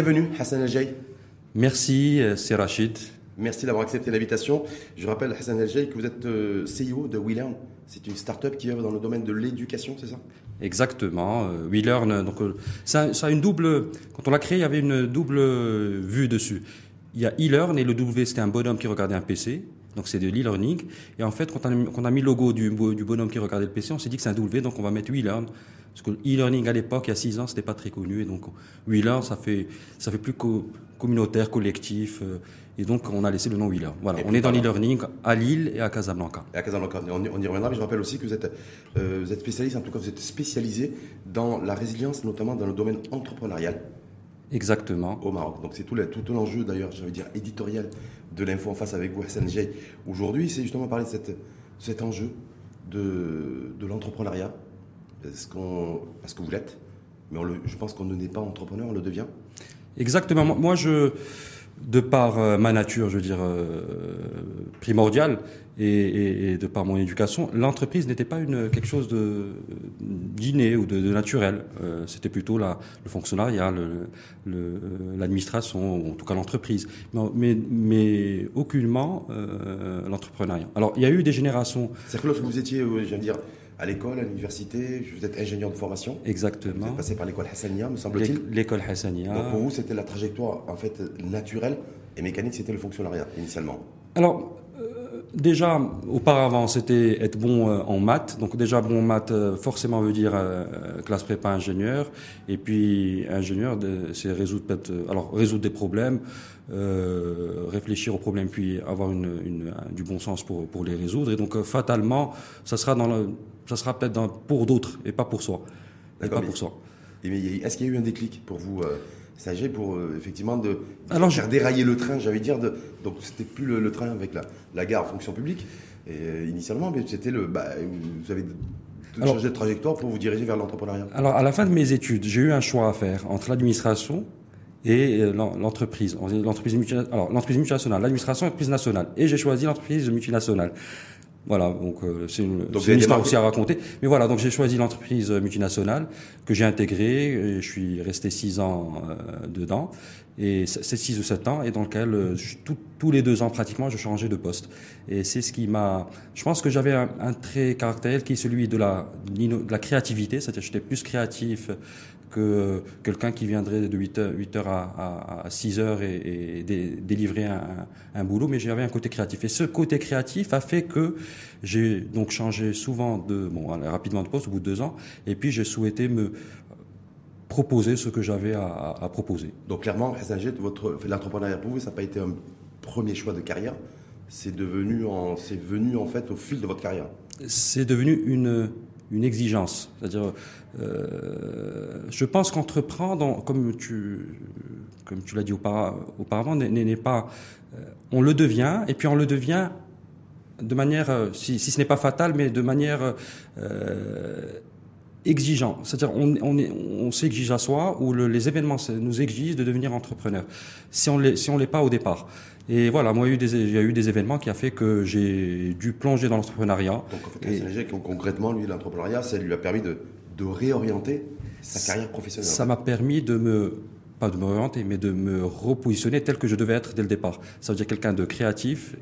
Bienvenue, Hassan El Merci, euh, c'est Rachid. Merci d'avoir accepté l'invitation. Je rappelle, Hassan El que vous êtes euh, CEO de WeLearn. C'est une start-up qui œuvre dans le domaine de l'éducation, c'est ça? Exactement. Euh, WeLearn, donc, ça, ça, a une double. Quand on l'a créé, il y avait une double vue dessus. Il y a e-learn et le W, c'était un bonhomme qui regardait un PC. Donc c'est de l'e-learning. Et en fait, quand on, a, mis le logo du, du bonhomme qui regardait le PC, on s'est dit que c'est un W, donc on va mettre WeLearn. Parce que l'e-learning à l'époque, il y a six ans, c'était pas très connu. Et donc, WeLearn, ça fait, ça fait plus communautaire, collectif. Euh, et donc, on a laissé le nom WeLearn. Voilà, on est dans l'e-learning à Lille et à Casablanca. Et à Casablanca, on y, reviendra, mais je rappelle aussi que vous êtes, euh, vous êtes spécialiste, en tout cas, vous êtes spécialisé dans la résilience, notamment dans le domaine entrepreneurial. Exactement. Au Maroc. Donc c'est tout, tout l'enjeu d'ailleurs, j'allais dire éditorial de l'info en face avec vous, Hassan. Aujourd'hui, c'est justement parler de cette, cet enjeu de, de l'entrepreneuriat. Parce, qu'on, parce que vous l'êtes, mais je pense qu'on ne n'est pas entrepreneur, on le devient. Exactement. Moi, je, de par euh, ma nature, je veux dire, euh, primordiale, et, de par mon éducation, l'entreprise n'était pas une, quelque chose de d'inné ou de, naturel. Euh, c'était plutôt la, le fonctionnariat, l'administration, ou en tout cas l'entreprise, mais, mais aucunement l'entrepreneuriat. Alors, il y a eu des générations... C'est que lorsque vous étiez, je veux dire, à l'école, à l'université, vous êtes ingénieur de formation. Exactement. Vous êtes passé par l'école Hassania, me semble-t-il. L'école Hassania. Donc pour vous, c'était la trajectoire en fait naturelle et mécanique, c'était le fonctionnariat initialement. Alors, déjà, auparavant, c'était être bon euh, en maths. Donc déjà, bon en maths, euh, forcément veut dire euh, classe prépa ingénieur. Et puis, ingénieur, c'est résoudre, alors, résoudre des problèmes, réfléchir aux problèmes, puis avoir une, du bon sens pour, pour les résoudre. Et donc, fatalement, ça sera, dans ça sera peut-être pour d'autres et pas pour soi. Et pas pour soi. Est-ce qu'il y a eu un déclic pour vous s'agit pour euh, effectivement de faire dérailler le train, j'allais dire. De, donc c'était plus le, train avec la, la gare en fonction publique. Et, euh, initialement, mais c'était le. Bah, vous avez changé de trajectoire pour vous diriger vers l'entrepreneuriat. Alors à la fin de mes études, j'ai eu un choix à faire entre l'administration et euh, l'entreprise. L'entreprise multinationale, l'administration et l'entreprise nationale. Et j'ai choisi l'entreprise multinationale. Voilà, donc euh, c'est une, une histoire aussi à raconter. Mais voilà, donc j'ai choisi l'entreprise multinationale que j'ai intégrée. Et je suis resté six ans euh, dedans, et c'est six ou sept ans, et dans lequel euh, tous les deux ans pratiquement, je changeais de poste. Et c'est ce qui m'a. Je pense que j'avais un, un, trait caractériel qui est celui de la, de la créativité, c'est-à-dire j'étais plus créatif que quelqu'un qui viendrait de 8 heures, 8 heures à, à, 6 heures et, délivrer un, un, boulot, mais j'avais un côté créatif. Et ce côté créatif a fait que j'ai donc changé souvent de, bon, rapidement de poste au bout de deux ans, et puis j'ai souhaité me proposer ce que j'avais à, à, proposer. Donc clairement, votre l'entrepreneuriat pour vous, ça n'a pas été un premier choix de carrière, c'est devenu, en, c'est venu en fait au fil de votre carrière. C'est devenu une une exigence. C'est-à-dire, euh, je pense qu'entreprendre, comme tu, comme tu l'as dit auparavant, n'est pas. Euh, on le devient, et puis on le devient de manière, euh, si, si ce n'est pas fatal, mais de manière euh, exigeante. C'est-à-dire, on, on, on s'exige à soi, ou le, les événements nous exigent de devenir entrepreneur. Si on si on l'est pas au départ. Et voilà, moi, il y a eu des, il y a eu des événements qui a fait que j'ai dû plonger dans l'entrepreneuriat. Donc, en fait, et, concrètement, lui, l'entrepreneuriat, ça lui a permis de, de réorienter sa carrière professionnelle. Ça m'a permis de me pas de me réorienter, mais de me repositionner tel que je devais être dès le départ. Ça veut dire quelqu'un de créatif,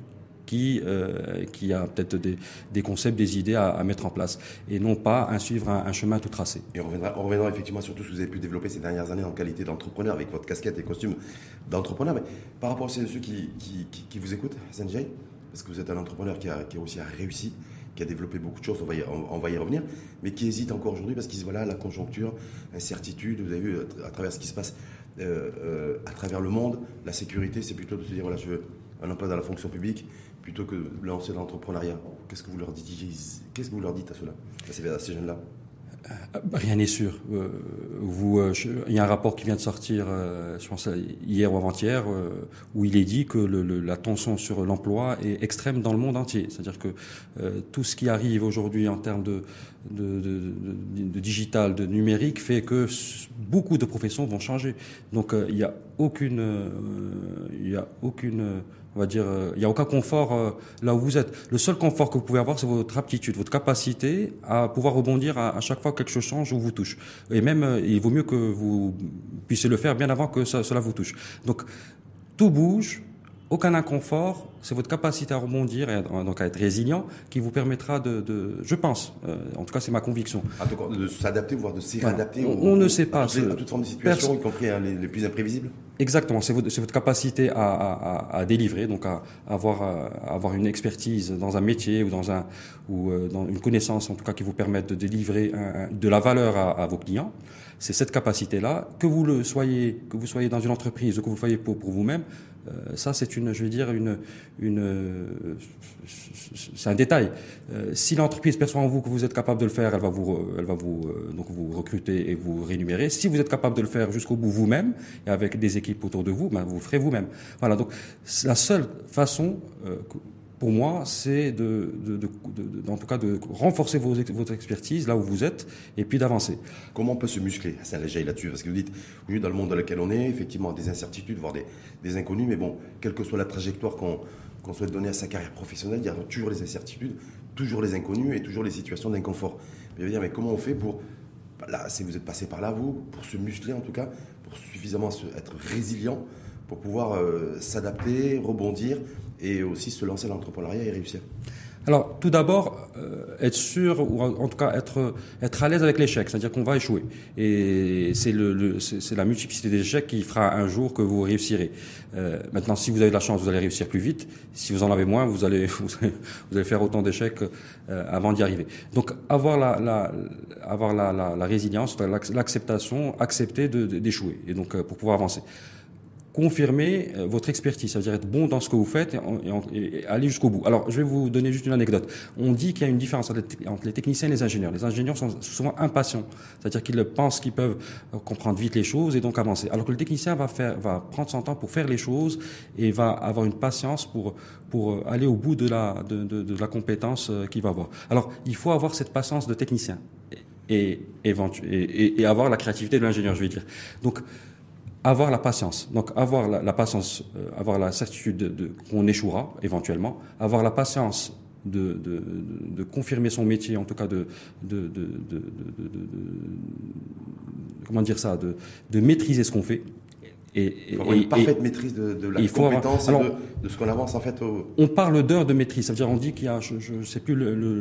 qui, euh, qui a peut-être des, concepts, des idées à, à, mettre en place, et non pas un suivre un, chemin tout tracé. Et on reviendra, effectivement sur tout ce que vous avez pu développer ces dernières années en qualité d'entrepreneur, avec votre casquette et costume d'entrepreneur. Mais par rapport à ceux qui, vous écoutent, Sanjay, parce que vous êtes un entrepreneur qui a, aussi réussi, qui a développé beaucoup de choses, on va y, revenir, mais qui hésite encore aujourd'hui parce qu'il voilà la conjoncture, incertitude, vous avez vu à, travers ce qui se passe euh, euh, à travers le monde, la sécurité, c'est plutôt de se dire voilà, je veux un emploi dans la fonction publique, plutôt que de lancer l'entrepreneuriat Qu'est-ce que vous leur dites Qu'est-ce que vous leur dites à ceux-là, à ces jeunes-là? Euh, Rien n'est sûr. Euh, euh, il y a un rapport qui vient de sortir, je pense hier ou avant-hier, où il est dit que la tension sur l'emploi est extrême dans le monde entier. C'est-à-dire que tout ce qui arrive aujourd'hui en termes de, digital, de numérique, fait que beaucoup de professions vont changer. Donc il y a aucune, il y a aucune on va dire, euh, il n'y a aucun confort euh, là où vous êtes. Le seul confort que vous pouvez avoir, c'est votre aptitude, votre capacité à pouvoir rebondir à, chaque fois que quelque chose change ou vous touche. Et même, euh, il vaut mieux que vous puissiez le faire bien avant que cela vous touche. Donc, tout bouge, aucun inconfort, c'est votre capacité à rebondir et donc à être résilient qui vous permettra de, je pense, en tout cas c'est ma conviction. Ah, de s'adapter, voire de s'y réadapter. On, ne sait pas. À, toute forme de situation, y compris hein, les plus imprévisibles Exactement, c'est votre, votre, capacité à, à, à, délivrer, donc à, avoir, à avoir une expertise dans un métier ou dans un ou euh, dans une connaissance en tout cas qui vous permette de délivrer de la valeur à, vos clients. C'est cette capacité-là, que vous le soyez, que vous soyez dans une entreprise ou que vous le soyez pour, pour vous-même, euh, ça, c'est une, je veux dire, une, une, c'est un détail. Euh, si l'entreprise perçoit en vous que vous êtes capable de le faire, elle va vous, elle va vous, euh, donc vous recruter et vous rémunérer. Si vous êtes capable de le faire jusqu'au bout vous-même et avec des équipes autour de vous, ben vous le ferez vous-même. Voilà. Donc, la seule façon pour moi, c'est de, en tout cas de renforcer votre expertise là où vous êtes et puis d'avancer. Comment on peut se muscler? Saint léger là-dessus Parce que vous dites, oui, dans le monde dans lequel on est, effectivement, des incertitudes, voire des, des inconnus, mais bon, quelle que soit la trajectoire qu'on souhaite donner à sa carrière professionnelle, il y a toujours les incertitudes, toujours les inconnus et toujours les situations d'inconfort. Mais mais comment on fait pour, bah, là, si vous êtes passé par là, vous, pour se muscler en tout cas, pour suffisamment être résilient, pour pouvoir euh, s'adapter, rebondir et aussi se lancer dans l'entrepreneuriat et réussir alors, tout d'abord, euh, être sûr, ou en, tout cas être, être à l'aise avec l'échec, c'est-à-dire qu'on va échouer. Et c'est le, c'est la multiplicité des échecs qui fera un jour que vous réussirez. Euh, maintenant, si vous avez de la chance, vous allez réussir plus vite. Si vous en avez moins, vous allez, vous allez, faire autant d'échecs euh, avant d'y arriver. Donc, avoir la, la avoir la, résilience, l'acceptation, accepter d'échouer, et donc pour pouvoir avancer confirmer euh, votre expertise, c'est-à-dire être bon dans ce que vous faites et, aller jusqu'au bout. Alors, je vais vous donner juste une anecdote. On dit qu'il y a une différence entre les techniciens et les ingénieurs. Les ingénieurs sont souvent impatients, c'est-à-dire qu'ils pensent qu'ils peuvent euh, comprendre vite les choses et donc avancer. Alors que le technicien va faire, va prendre son temps pour faire les choses et va avoir une patience pour pour euh, aller au bout de la de, de, de la compétence qu'il va avoir. Alors, il faut avoir cette patience de technicien et, et, et, et avoir la créativité de l'ingénieur, je vais dire. Donc avoir la patience. Donc avoir la, patience, euh, avoir la certitude de, qu'on échouera éventuellement, avoir la patience de, confirmer son métier, en tout cas de, comment dire ça, de maîtriser ce qu'on fait, et, une parfaite maîtrise de, de la compétence et de, ce qu'on avance en fait. On parle d'heures de maîtrise, c'est-à-dire on dit qu'il y a, je ne sais plus le, le,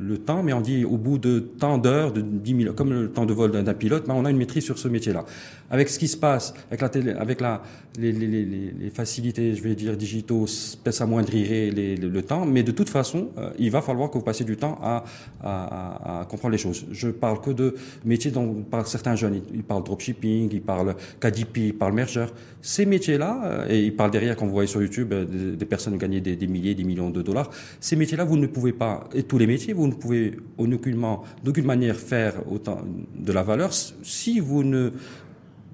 le, temps, mais on dit au bout de tant d'heures, de 10 000, comme le temps de vol d'un pilote, ben on a une maîtrise sur ce métier-là. Avec ce qui se passe, avec la télé, avec la, les, les, les, les facilités, je vais dire digitaux, ça s'amoindrirait le temps, mais de toute façon, euh, il va falloir que vous passiez du temps à, à, à, comprendre les choses. Je parle que de métiers dont parlent certains jeunes. Ils, parlent dropshipping, ils parlent KDP, ils parlent ces métiers-là, euh, et il parle derrière, quand vous voyez sur YouTube, euh, des, personnes gagner des, des, milliers, des millions de dollars, ces métiers-là, vous ne pouvez pas, et tous les métiers, vous ne pouvez d'aucune manière faire autant de la valeur si vous ne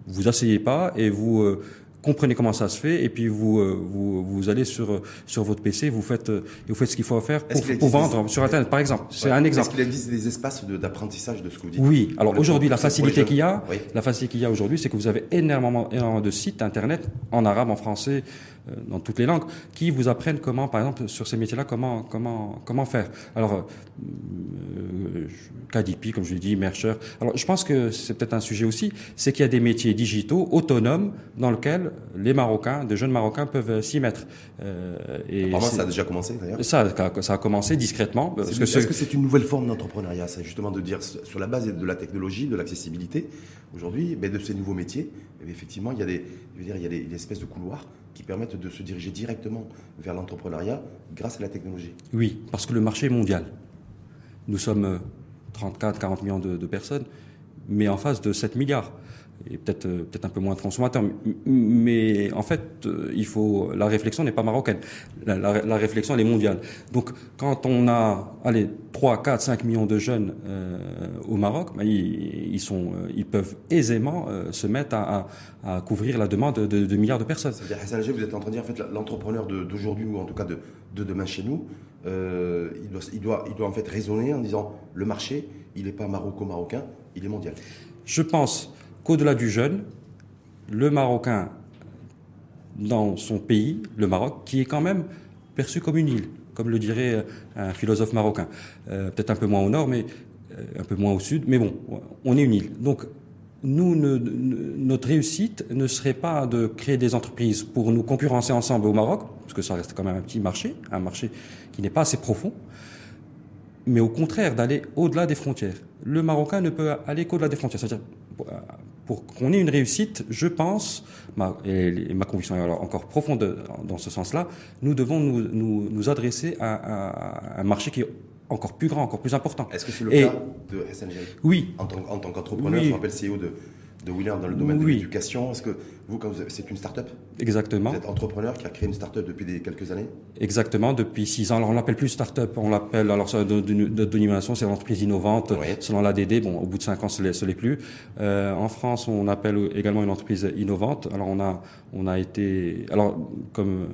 vous asseyez pas et vous euh, comprenez comment ça se fait et puis vous euh, vous, vous allez sur euh, sur votre PC, vous faites euh, vous faites ce qu'il faut faire pour, pour vendre sur internet par exemple. C'est un exemple. Est-ce qu'il existe des espaces d'apprentissage de, ce que vous dites? Oui. Alors aujourd'hui la facilité qu'il y a, la facilité qu'il y a aujourd'hui, c'est que vous avez énormément énormément de sites internet en arabe, en français, dans toutes les langues, qui vous apprennent comment, par exemple, sur ces métiers-là, comment comment comment faire. Alors KDP, comme je l'ai dit, Mercher. Alors, je pense que c'est peut-être un sujet aussi, c'est qu'il y a des métiers digitaux autonomes dans lesquels les Marocains, des jeunes Marocains peuvent s'y mettre. Euh, et ça a déjà commencé d'ailleurs. Ça, ça a commencé discrètement. Est-ce que c'est une nouvelle forme d'entrepreneuriat C'est justement de dire sur la base de la technologie, de l'accessibilité, aujourd'hui, mais de ces nouveaux métiers, eh effectivement, il y a des, je veux dire, il y a des, espèces de couloirs qui permettent de se diriger directement vers l'entrepreneuriat grâce à la technologie. Oui, parce que le marché est mondial. Nous sommes 34, 40 millions de, de personnes, mais en face de 7 milliards et peut-être euh, peut-être un peu moins de consommateurs. Mais, en fait, euh, il faut la réflexion n'est pas marocaine. La, la, réflexion elle est mondiale. Donc quand on a allez 3, 4, 5 millions de jeunes euh, au Maroc, ben, ils, ils, sont ils peuvent aisément se mettre à, à, couvrir la demande de, de milliards de personnes. C'est-à-dire Hassan vous êtes en train de dire en fait l'entrepreneur d'aujourd'hui ou en tout cas de, de demain chez nous, euh, il, doit, il, doit, il doit en fait raisonner en disant le marché, il n'est pas maroco-marocain, il est mondial. Je pense qu'au-delà du jeune, le Marocain dans son pays, le Maroc, qui est quand même perçu comme une île, comme le dirait un philosophe marocain. Peut-être un peu moins au nord, mais un peu moins au sud, mais bon, on est une île. Donc nous, notre réussite ne serait pas de créer des entreprises pour nous concurrencer ensemble au Maroc, parce que ça reste quand même un petit marché, un marché qui n'est pas assez profond, mais au contraire d'aller au-delà des frontières. Le Marocain ne peut aller qu'au-delà des frontières. C'est-à-dire, pour qu'on ait une réussite, je pense, et ma conviction est encore profonde dans ce sens-là, nous devons nous, nous, adresser à, un marché qui est encore plus grand, encore plus important. Est-ce que c'est le cas de SNG Oui. En tant, en tant qu'entrepreneur, je me rappelle CEO de, de Wheeler dans le domaine de l'éducation. Est-ce que vous, quand vous c'est une start-up Exactement. Vous êtes entrepreneur qui a créé une start-up depuis des, quelques années Exactement, depuis six ans. Alors on l'appelle plus start-up, on l'appelle, alors de, de, c'est l'entreprise innovante. Selon l'ADD, bon, au bout de cinq ans, ce ne l'est plus. Euh, en France, on appelle également une entreprise innovante. Alors on a, on a été, alors comme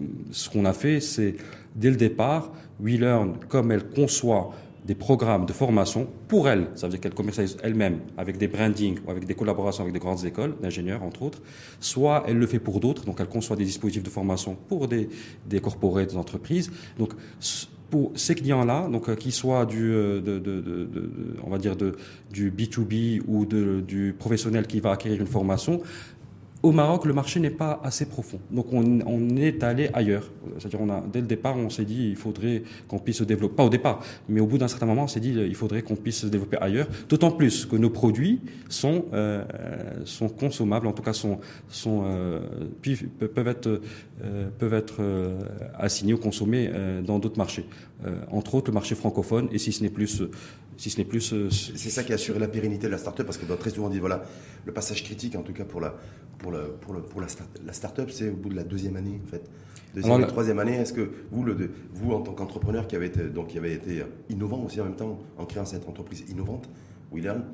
euh, ce qu'on a fait, c'est dès le départ, WeLearn, comme elle conçoit des programmes de formation pour elle, ça veut dire qu'elle commercialise elle-même avec des brandings ou avec des collaborations avec des grandes écoles d'ingénieurs entre autres, soit elle le fait pour d'autres, donc elle conçoit des dispositifs de formation pour des, des corporés, des entreprises. Donc pour ces clients-là, donc euh, qu'ils soient du, euh, de, de, on va dire du B2B ou du professionnel qui va acquérir une formation, au Maroc, le marché n'est pas assez profond. Donc on, est allé ailleurs. C'est-à-dire, on a, dès le départ, on s'est dit il faudrait qu'on puisse se développer. Pas au départ, mais au bout d'un certain moment, on s'est dit il faudrait qu'on puisse se développer ailleurs. D'autant plus que nos produits sont euh, sont consommables, en tout cas sont sont euh, peuvent être euh, peuvent être assignés ou consommés dans d'autres marchés. entre autres, le marché francophone. Et si ce n'est plus si ce n'est plus. C'est ça qui a assuré la pérennité de la start-up, parce que très souvent dit voilà, le passage critique, en tout cas pour la, pour, le, pour, le, pour la, start, up c'est au bout de la deuxième année, en fait. Deuxième et troisième année, est-ce que vous, le, vous, en tant qu'entrepreneur qui avait été, donc, qui avait été innovant aussi en même temps, en créant cette entreprise innovante, William,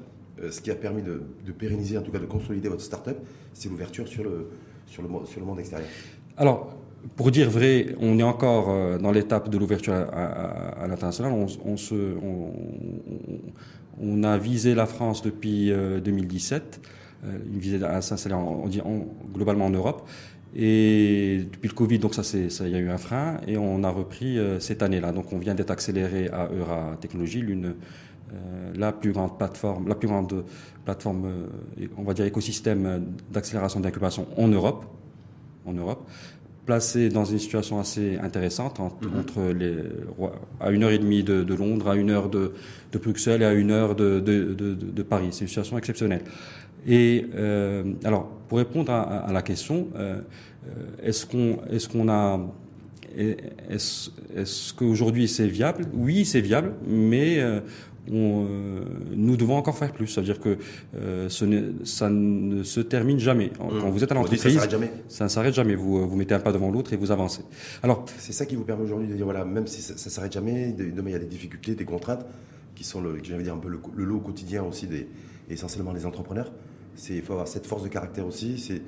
euh, ce qui a permis de, de, pérenniser, en tout cas de consolider votre start-up, c'est l'ouverture sur le, sur, le, sur le monde extérieur Alors, pour dire vrai, on est encore euh, dans l'étape de l'ouverture à, l'international. On, a visé la France depuis 2017, euh, euh, une visée à s'installer globalement en Europe. Et depuis le Covid, donc ça, il y a eu un frein, et on a repris cette année-là. Donc, on vient d'être accéléré à Eura Technologies, la plus grande plateforme, la plus grande plateforme, on va dire écosystème d'accélération d'incubation en Europe, en Europe placé dans une situation assez intéressante mhm. entre les, à une heure et demie de, Londres, à une heure de, Bruxelles et à une heure de, de Paris. C'est une situation exceptionnelle. Et euh, alors, pour répondre à, la question, euh, est-ce qu'on est-ce qu'on a est-ce est qu'aujourd'hui c'est viable? Oui, c'est viable, mais euh, euh, nous devons encore faire plus. Ça veut dire que euh, ce ça ne se termine jamais. Mmh. Quand vous êtes à l'entreprise, ça, s'arrête jamais. ça ne s'arrête jamais. Vous, vous mettez un pas devant l'autre et vous avancez. Alors, c'est ça qui vous permet aujourd'hui de dire voilà, même si ça, ne s'arrête jamais, demain il y a des difficultés, des contraintes qui sont le, dire un peu le, lot quotidien aussi des essentiellement des entrepreneurs. C'est il faut avoir cette force de caractère aussi. C'est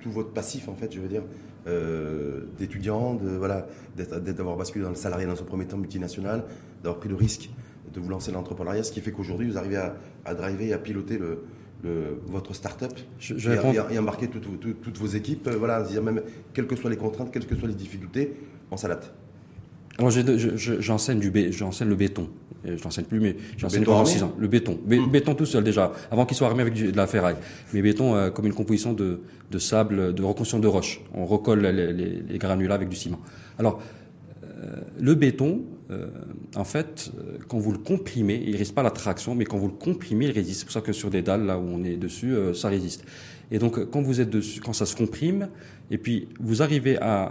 tout votre passif en fait, je veux dire. Euh, d'étudiant, de, voilà, d'avoir basculé dans le salarié dans son premier temps multinational, d'avoir pris le risque de vous lancer l'entrepreneuriat, ce qui fait qu'aujourd'hui, vous arrivez à, à driver, à piloter le, le, votre start-up je, et, et, embarquer toutes vos équipes, euh, voilà, même, quelles que soient les contraintes, quelles que soient les difficultés, on s'adapte. Alors j'enseigne du j'enseigne le béton. Je n'enseigne plus, mais j'enseigne pendant 6 ans. Le béton. Hmm. Béton tout seul déjà, avant qu'il soit armé avec de la ferraille. Mais béton euh, comme une composition de, de, sable, de reconstruction de roche. On recolle les, les, les granulats avec du ciment. Alors, euh, le béton, euh, en fait, euh, quand vous le comprimez, il résiste pas à la traction, mais quand vous le comprimez, il résiste. C'est pour ça que sur des dalles, là où on est dessus, ça résiste. Et donc, quand vous êtes dessus, quand ça se comprime, et puis vous arrivez à,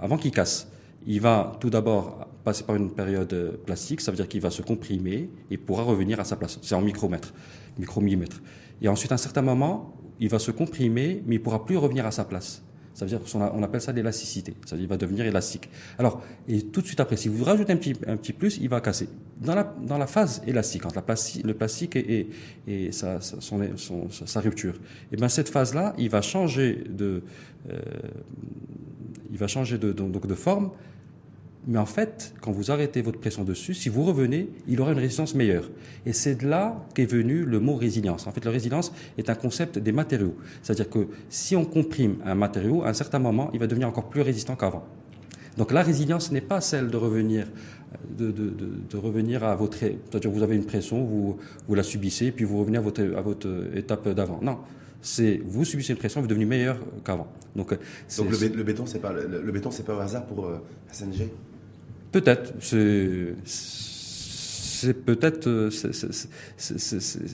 avant qu'il casse, il va tout d'abord passer par une période plastique, ça veut dire qu'il va se comprimer et pourra revenir à sa place. C'est en micromètres, micromillimètres. Et ensuite, à un certain moment, il va se comprimer, mais il pourra plus revenir à sa place. Ça veut dire qu'on appelle ça l'élasticité. Ça veut dire qu'il va devenir élastique. Alors, et tout de suite après, si vous rajoutez un petit, un petit plus, il va casser. Dans la, dans la phase élastique, entre le plastique et, et, sa, son, sa rupture, et bien cette phase-là, il va changer de, euh, il va changer de, donc de forme Mais en fait, quand vous arrêtez votre pression dessus, si vous revenez, il aura une résistance meilleure. Et c'est de là qu'est venu le mot résilience. En fait, la résilience est un concept des matériaux. C'est-à-dire que si on comprime un matériau, à un certain moment, il va devenir encore plus résistant qu'avant. Donc la résilience n'est pas celle de revenir, de, de, de, de revenir à votre, c'est-à-dire vous avez une pression, vous, vous la subissez, puis vous revenez à votre, à votre étape d'avant. Non, c'est vous subissez une pression, vous devenez meilleur qu'avant. Donc, Donc le, le, béton, c'est pas le, le béton, c'est pas un hasard pour euh, SNG. Peut-être. C'est c'est peut-être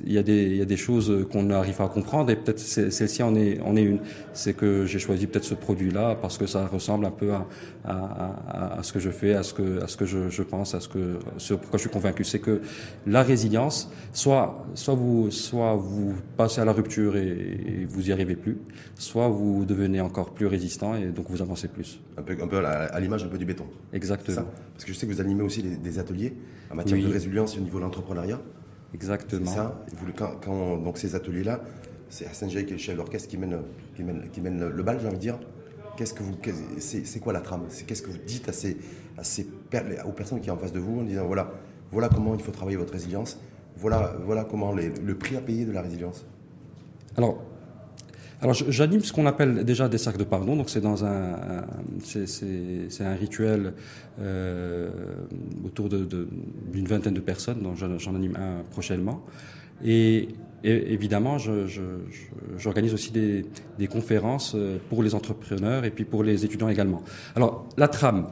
il y a des il y a des choses qu'on n'arrive pas à comprendre et peut-être celle-ci en est en est une. C'est que j'ai choisi peut-être ce produit là parce que ça ressemble un peu à, à, à, ce que je fais à ce que à ce que je, je pense à ce que ce pourquoi je suis convaincu. C'est que la résilience soit soit vous soit vous passez à la rupture et, et, vous y arrivez plus soit vous devenez encore plus résistant et donc vous avancez plus. Un peu un peu à l'image un peu du béton. Exactement. Parce que je sais que vous animez aussi des, des ateliers en matière de résilience au niveau de l'entrepreneuriat. Exactement. Ça. quand, quand, donc ces ateliers-là, c'est Hassan Jay qui est le chef d'orchestre qui mène, qui mène, qui mène le, bal, j'ai envie de dire. Qu'est-ce que vous, c'est, quoi la trame? C'est qu'est-ce que vous dites à ces, à ces aux personnes qui sont en face de vous en disant voilà, voilà comment il faut travailler votre résilience. Voilà, voilà comment les, le prix à payer de la résilience. Alors, alors j'anime ce qu'on appelle déjà des cercles de pardon, donc c'est dans un, c'est un rituel euh, autour d'une de, vingtaine de personnes, donc j'en anime un prochainement. Et, et évidemment, j'organise aussi des, des, conférences euh, pour les entrepreneurs et puis pour les étudiants également. Alors la trame,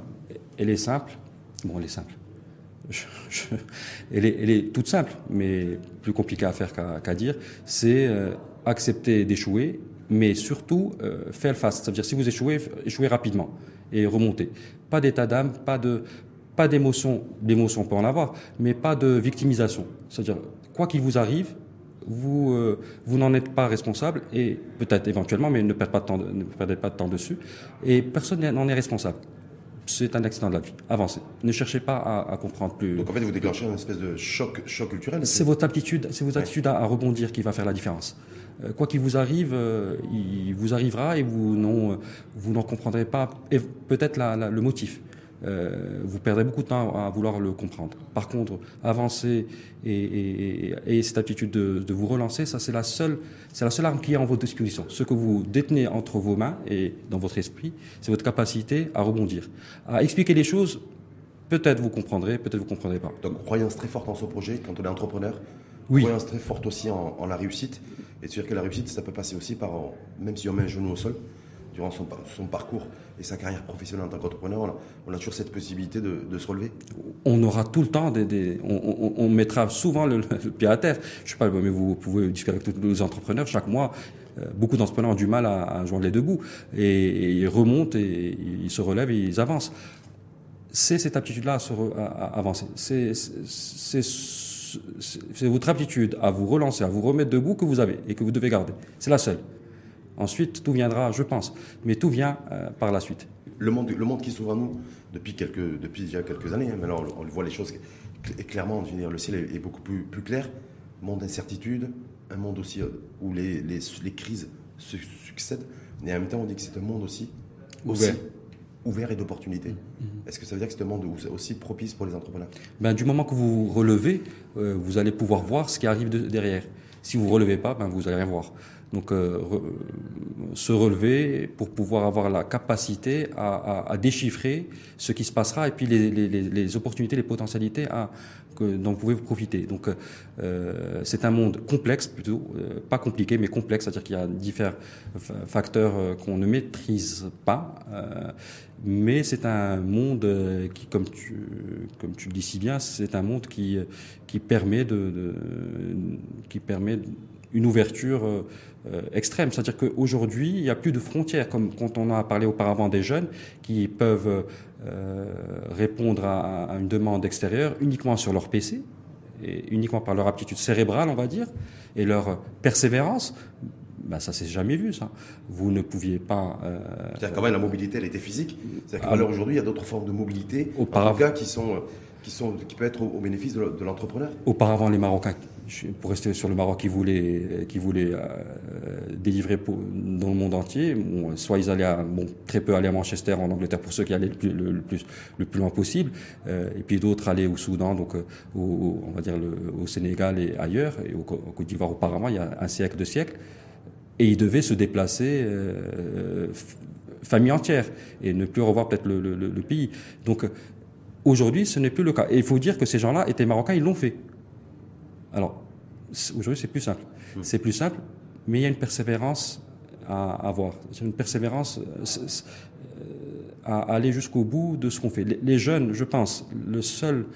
elle est simple. Bon, elle est simple. Je, je, elle, est, elle, est, toute simple, mais plus compliquée à faire qu'à qu dire. C'est euh, accepter d'échouer mais surtout euh, faire face. Ça veut dire si vous échouez, échouez rapidement et remontez. Pas d'état d'âme, pas de pas d'émotion, d'émotion on peut en avoir, mais pas de victimisation. C'est-à-dire quoi qu'il vous arrive, vous euh, vous n'en êtes pas responsable et peut-être éventuellement, mais ne perdez pas de temps, ne perdez pas de temps dessus. Et personne n'en est responsable. C'est un accident de la vie. Avancez. Ne cherchez pas à, à, comprendre plus. Donc en fait, vous déclenchez une espèce de choc, choc culturel. C'est votre aptitude, c'est votre attitude à, à rebondir qui va faire la différence. Euh, quoi qu'il vous arrive, euh, il vous arrivera et vous n'en vous n'en comprendrez pas peut-être le motif. Euh, vous perdrez beaucoup de temps à vouloir le comprendre. Par contre, avancer et, et, et cette aptitude de, de, vous relancer, ça c'est la seule, c'est la seule arme qui est en votre disposition. Ce que vous détenez entre vos mains et dans votre esprit, c'est votre capacité à rebondir, à expliquer les choses. Peut-être vous comprendrez, peut-être vous comprendrez pas. Donc croyance très forte en ce projet quand on est entrepreneur. Oui. Croyance très forte aussi en, en la réussite. Et c'est-à-dire que la réussite, ça peut passer aussi par, même si on met un genou au sol, durant son, parcours et sa carrière professionnelle en tant qu'entrepreneur, on, a toujours cette possibilité de, de, se relever. On aura tout le temps des, on, mettra souvent le, pied à terre. Je sais pas, mais vous pouvez discuter avec tous les entrepreneurs chaque mois. Euh, beaucoup d'entrepreneurs ont du mal à, joindre les deux bouts et, et, ils remontent et ils se relèvent ils avancent. C'est cette aptitude-là à, à avancer. C'est c'est votre aptitude à vous relancer, à vous remettre debout que vous avez et que vous devez garder. C'est la seule. Ensuite, tout viendra, je pense. Mais tout vient euh, par la suite. Le monde, le monde qui s'ouvre à nous depuis, quelques, depuis déjà quelques années, hein, maintenant on, on, voit les choses clairement, je veux dire, le ciel est, est beaucoup plus, plus clair. Monde d'incertitude, un monde aussi euh, où les, les, les crises se succèdent. Mais en même temps, on dit que c'est un monde aussi, aussi ouvert et d'opportunités. Mmh. Est-ce que ça veut dire que c'est un monde aussi propice pour les entrepreneurs? Ben, Du moment que vous relevez, euh, vous allez pouvoir voir ce qui arrive de, derrière. Si vous ne relevez pas, ben, vous n'allez rien voir. Donc, euh, se relever pour pouvoir avoir la capacité à, déchiffrer ce qui se passera et puis les, opportunités, les potentialités dont vous pouvez vous profiter. Donc, euh, c'est un monde complexe plutôt, euh, pas compliqué, mais complexe, c'est-à-dire qu'il y a différents facteurs qu'on ne maîtrise pas. Mais c'est un monde qui, comme tu, le dis si bien, c'est un monde qui, permet de, de qui permet une ouverture euh, extrême. C'est-à-dire qu'aujourd'hui, il n'y a plus de frontières, comme quand on a parlé auparavant des jeunes qui peuvent euh, répondre à, à, une demande extérieure uniquement sur leur PC, et uniquement par leur aptitude cérébrale, on va dire, et leur persévérance. Ben, ça s'est jamais vu, ça. Vous ne pouviez pas. Euh, C'est-à-dire quand même la mobilité, elle était physique. C'est-à-dire qu'à l'heure aujourd'hui, il y a d'autres formes de mobilité, auparavant, en tout cas, qui sont qui, peut être au, bénéfice de l'entrepreneur Auparavant, les Marocains, pour rester sur le Maroc, qui voulaient, qui voulaient euh, délivrer dans le monde entier, soit ils allaient bon, très peu aller à Manchester, en Angleterre, pour ceux qui allaient le plus, le, plus, loin possible, euh, et puis d'autres allaient au Soudan, donc euh, au, on va dire au Sénégal et ailleurs, et au, Côte d'Ivoire auparavant, il y a un siècle, deux siècles, et ils devaient se déplacer famille entière et ne plus revoir peut-être le, le, pays. Donc aujourd'hui, ce n'est plus le cas. Et il faut dire que ces gens-là étaient marocains, ils l'ont fait. Alors aujourd'hui, c'est plus simple. Hmm. C'est plus simple, mais il y a une persévérance à avoir. C'est une persévérance à aller jusqu'au bout de ce qu'on fait. Les jeunes, je pense, le seul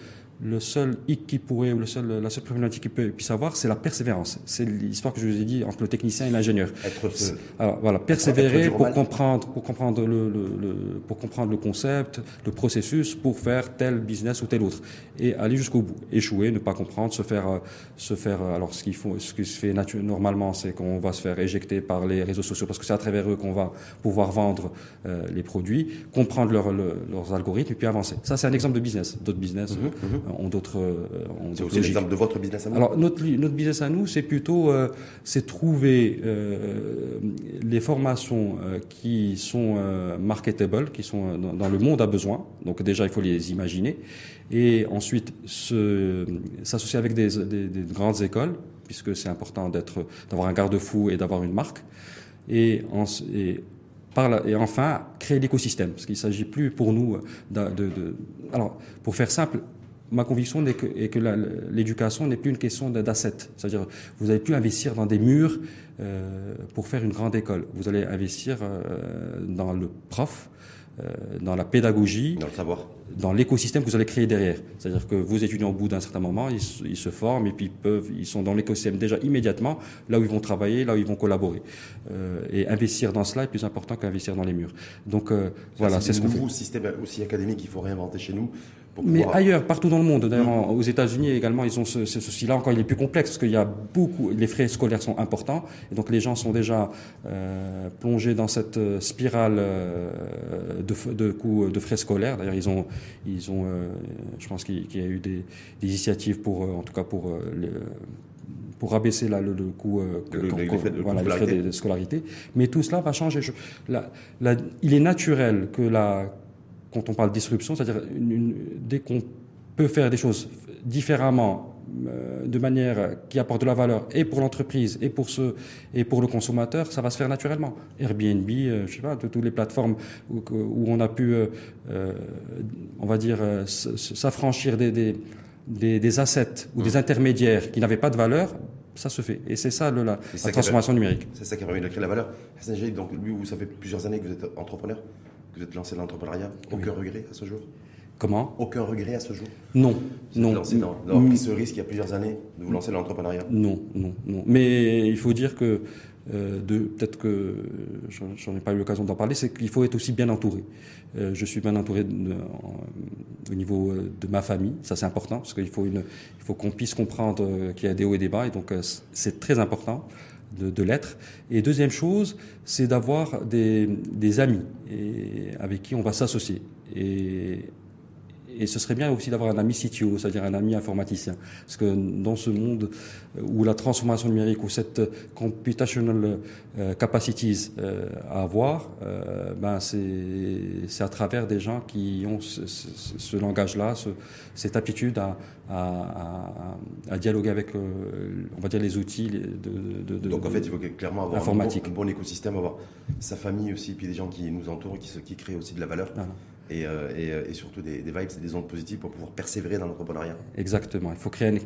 le seul hic qui pourrait, ou le seul, la seule problématique qu'il peut, puisse avoir, c'est la persévérance. C'est l'histoire que je vous ai dit entre le technicien et l'ingénieur. Alors voilà, persévérer pour comprendre, pour comprendre le, le, le, pour comprendre le concept, le processus, pour faire tel business ou tel autre, et aller jusqu'au bout. Échouer, ne pas comprendre, se faire, euh, se faire. Euh, alors ce qu'il faut, ce qui se fait normalement, c'est qu'on va se faire éjecter par les réseaux sociaux parce que c'est à travers eux qu'on va pouvoir vendre euh, les produits, comprendre leur, leurs algorithmes et puis avancer. Ça, c'est un exemple de business. D'autres business. Mhm, mhm ont d'autres. Euh, c'est aussi l'exemple de votre business à nous. Alors notre notre business à nous, c'est plutôt euh, c'est trouver euh, les formations qui sont marketable, qui sont dans, le monde à besoin. Donc déjà, il faut les imaginer, et ensuite s'associer avec des, des, des, grandes écoles, puisque c'est important d'être d'avoir un garde-fou et d'avoir une marque, et, en, et par et enfin créer l'écosystème, parce qu'il ne s'agit plus pour nous de, de, de, alors pour faire simple, ma conviction est que, est que l'éducation n'est plus une question d'asset. C'est-à-dire, vous n'allez plus investir dans des murs euh, pour faire une grande école. Vous allez investir euh, dans le prof, euh, dans la pédagogie, dans le savoir, dans l'écosystème que vous allez créer derrière. C'est-à-dire que vos étudiants, au bout d'un certain moment, ils, ils, se forment et puis ils peuvent, ils sont dans l'écosystème déjà immédiatement, là où ils vont travailler, là où ils vont collaborer. Euh, et investir dans cela est plus important qu'investir dans les murs. Donc euh, voilà, c'est ce nouveau système aussi académique qu'il faut réinventer chez nous. Mais ailleurs, partout dans le monde, d'ailleurs, mmh. aux États-Unis également, ils ont ce, ce souci-là. Encore, il est plus complexe parce qu'il y a beaucoup, les frais scolaires sont importants, et donc les gens sont déjà euh, plongés dans cette euh, spirale euh, de, de coûts de frais scolaires. D'ailleurs, ils ont, ils ont, euh, je pense qu'il y a eu des, des initiatives pour, en tout cas pour euh, le, pour abaisser là, le, le coût euh, voilà, les frais de, scolarité. Mais tout cela va changer. Je, la, la, il est naturel que la, quand on parle de disruption, c'est-à-dire dès qu'on peut faire des choses différemment, euh, de manière qui apporte de la valeur et pour l'entreprise et pour ce et pour le consommateur, ça va se faire naturellement. Airbnb, euh, je sais pas, toutes les plateformes où, où on a pu, euh, euh on va dire, s'affranchir des, des, des, des, assets ou des mmh. intermédiaires qui n'avaient pas de valeur, ça se fait. Et c'est ça le, la, la transformation numérique. C'est ça qui a permis de créer la valeur. Hassan donc lui, vous, fait plusieurs années que vous êtes entrepreneur, vous êtes lancé dans l'entrepreneuriat. Aucun oui. regret à ce jour Comment? Aucun regret à ce jour Non, non. Dans pris ce risque il y a plusieurs années de vous lancer dans l'entrepreneuriat Non, non, non. Mais il faut dire que euh, peut-être que j'en ai pas eu l'occasion d'en parler, c'est qu'il faut être aussi bien entouré. Euh, je suis bien entouré de, en, au niveau euh, de ma famille, ça c'est important parce qu'il faut une, il faut qu'on puisse comprendre euh, qu'il y a des hauts et des bas et donc euh, c'est très important de, l'être. Et deuxième chose, c'est d'avoir des, des amis et avec qui on va s'associer. Et ce serait bien aussi d'avoir un ami CTO, c'est-à-dire un ami informaticien. Parce que dans ce monde où la transformation numérique, ou cette computational euh, capacities euh, à avoir, euh, ben c'est à travers des gens qui ont ce, ce, ce langage-là, ce, cette aptitude à, à, à, à dialoguer avec, euh, on va dire, les outils de, de, de Donc en fait, il faut clairement avoir un bon, un bon, écosystème, avoir sa famille aussi, puis des gens qui nous entourent, qui, qui créent aussi de la valeur. Voilà et, euh, et, euh, et, surtout des, des, vibes et des ondes positives pour pouvoir persévérer dans l'entrepreneuriat. Exactement. Il faut créer un,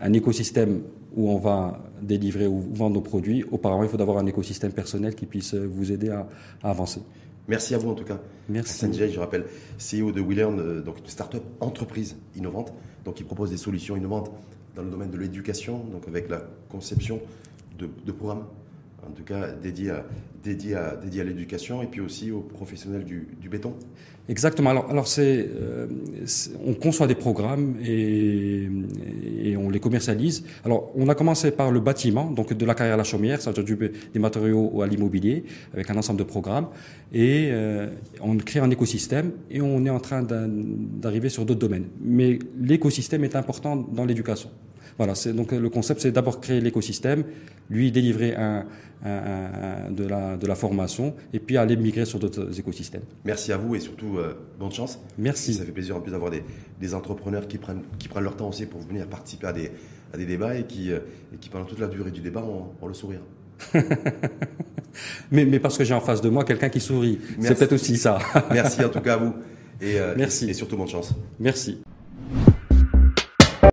un, écosystème où on va délivrer ou vendre nos produits. Auparavant, il faut avoir un écosystème personnel qui puisse vous aider à, à avancer. Merci à vous en tout cas. Merci. Sanjay, je rappelle, CEO de WeLearn, euh, donc une start-up entreprise innovante, donc qui propose des solutions innovantes dans le domaine de l'éducation, donc avec la conception de, de programmes en tout cas dédié à, dédié à, dédié à l'éducation et puis aussi aux professionnels du, du béton. Exactement. Alors, alors c'est, euh, on conçoit des programmes et, et, on les commercialise. Alors, on a commencé par le bâtiment, donc de la carrière à la chaumière, du des matériaux à l'immobilier, avec un ensemble de programmes, et euh, on crée un écosystème et on est en train d'arriver sur d'autres domaines. Mais l'écosystème est important dans l'éducation. Voilà, donc le concept, c'est d'abord créer l'écosystème, lui délivrer un, un, de, la, de la formation et puis aller migrer sur d'autres écosystèmes. Merci à vous et surtout euh, bonne chance. Merci. Ça fait plaisir en plus d'avoir des, des, entrepreneurs qui prennent, qui prennent leur temps aussi pour venir participer à des, à des débats et qui, euh, et qui pendant toute la durée du débat ont, ont le sourire. mais, mais parce que j'ai en face de moi quelqu'un qui sourit. C'est peut-être aussi ça. Merci en tout cas à vous. Et, euh, Merci. et surtout bonne chance. Merci.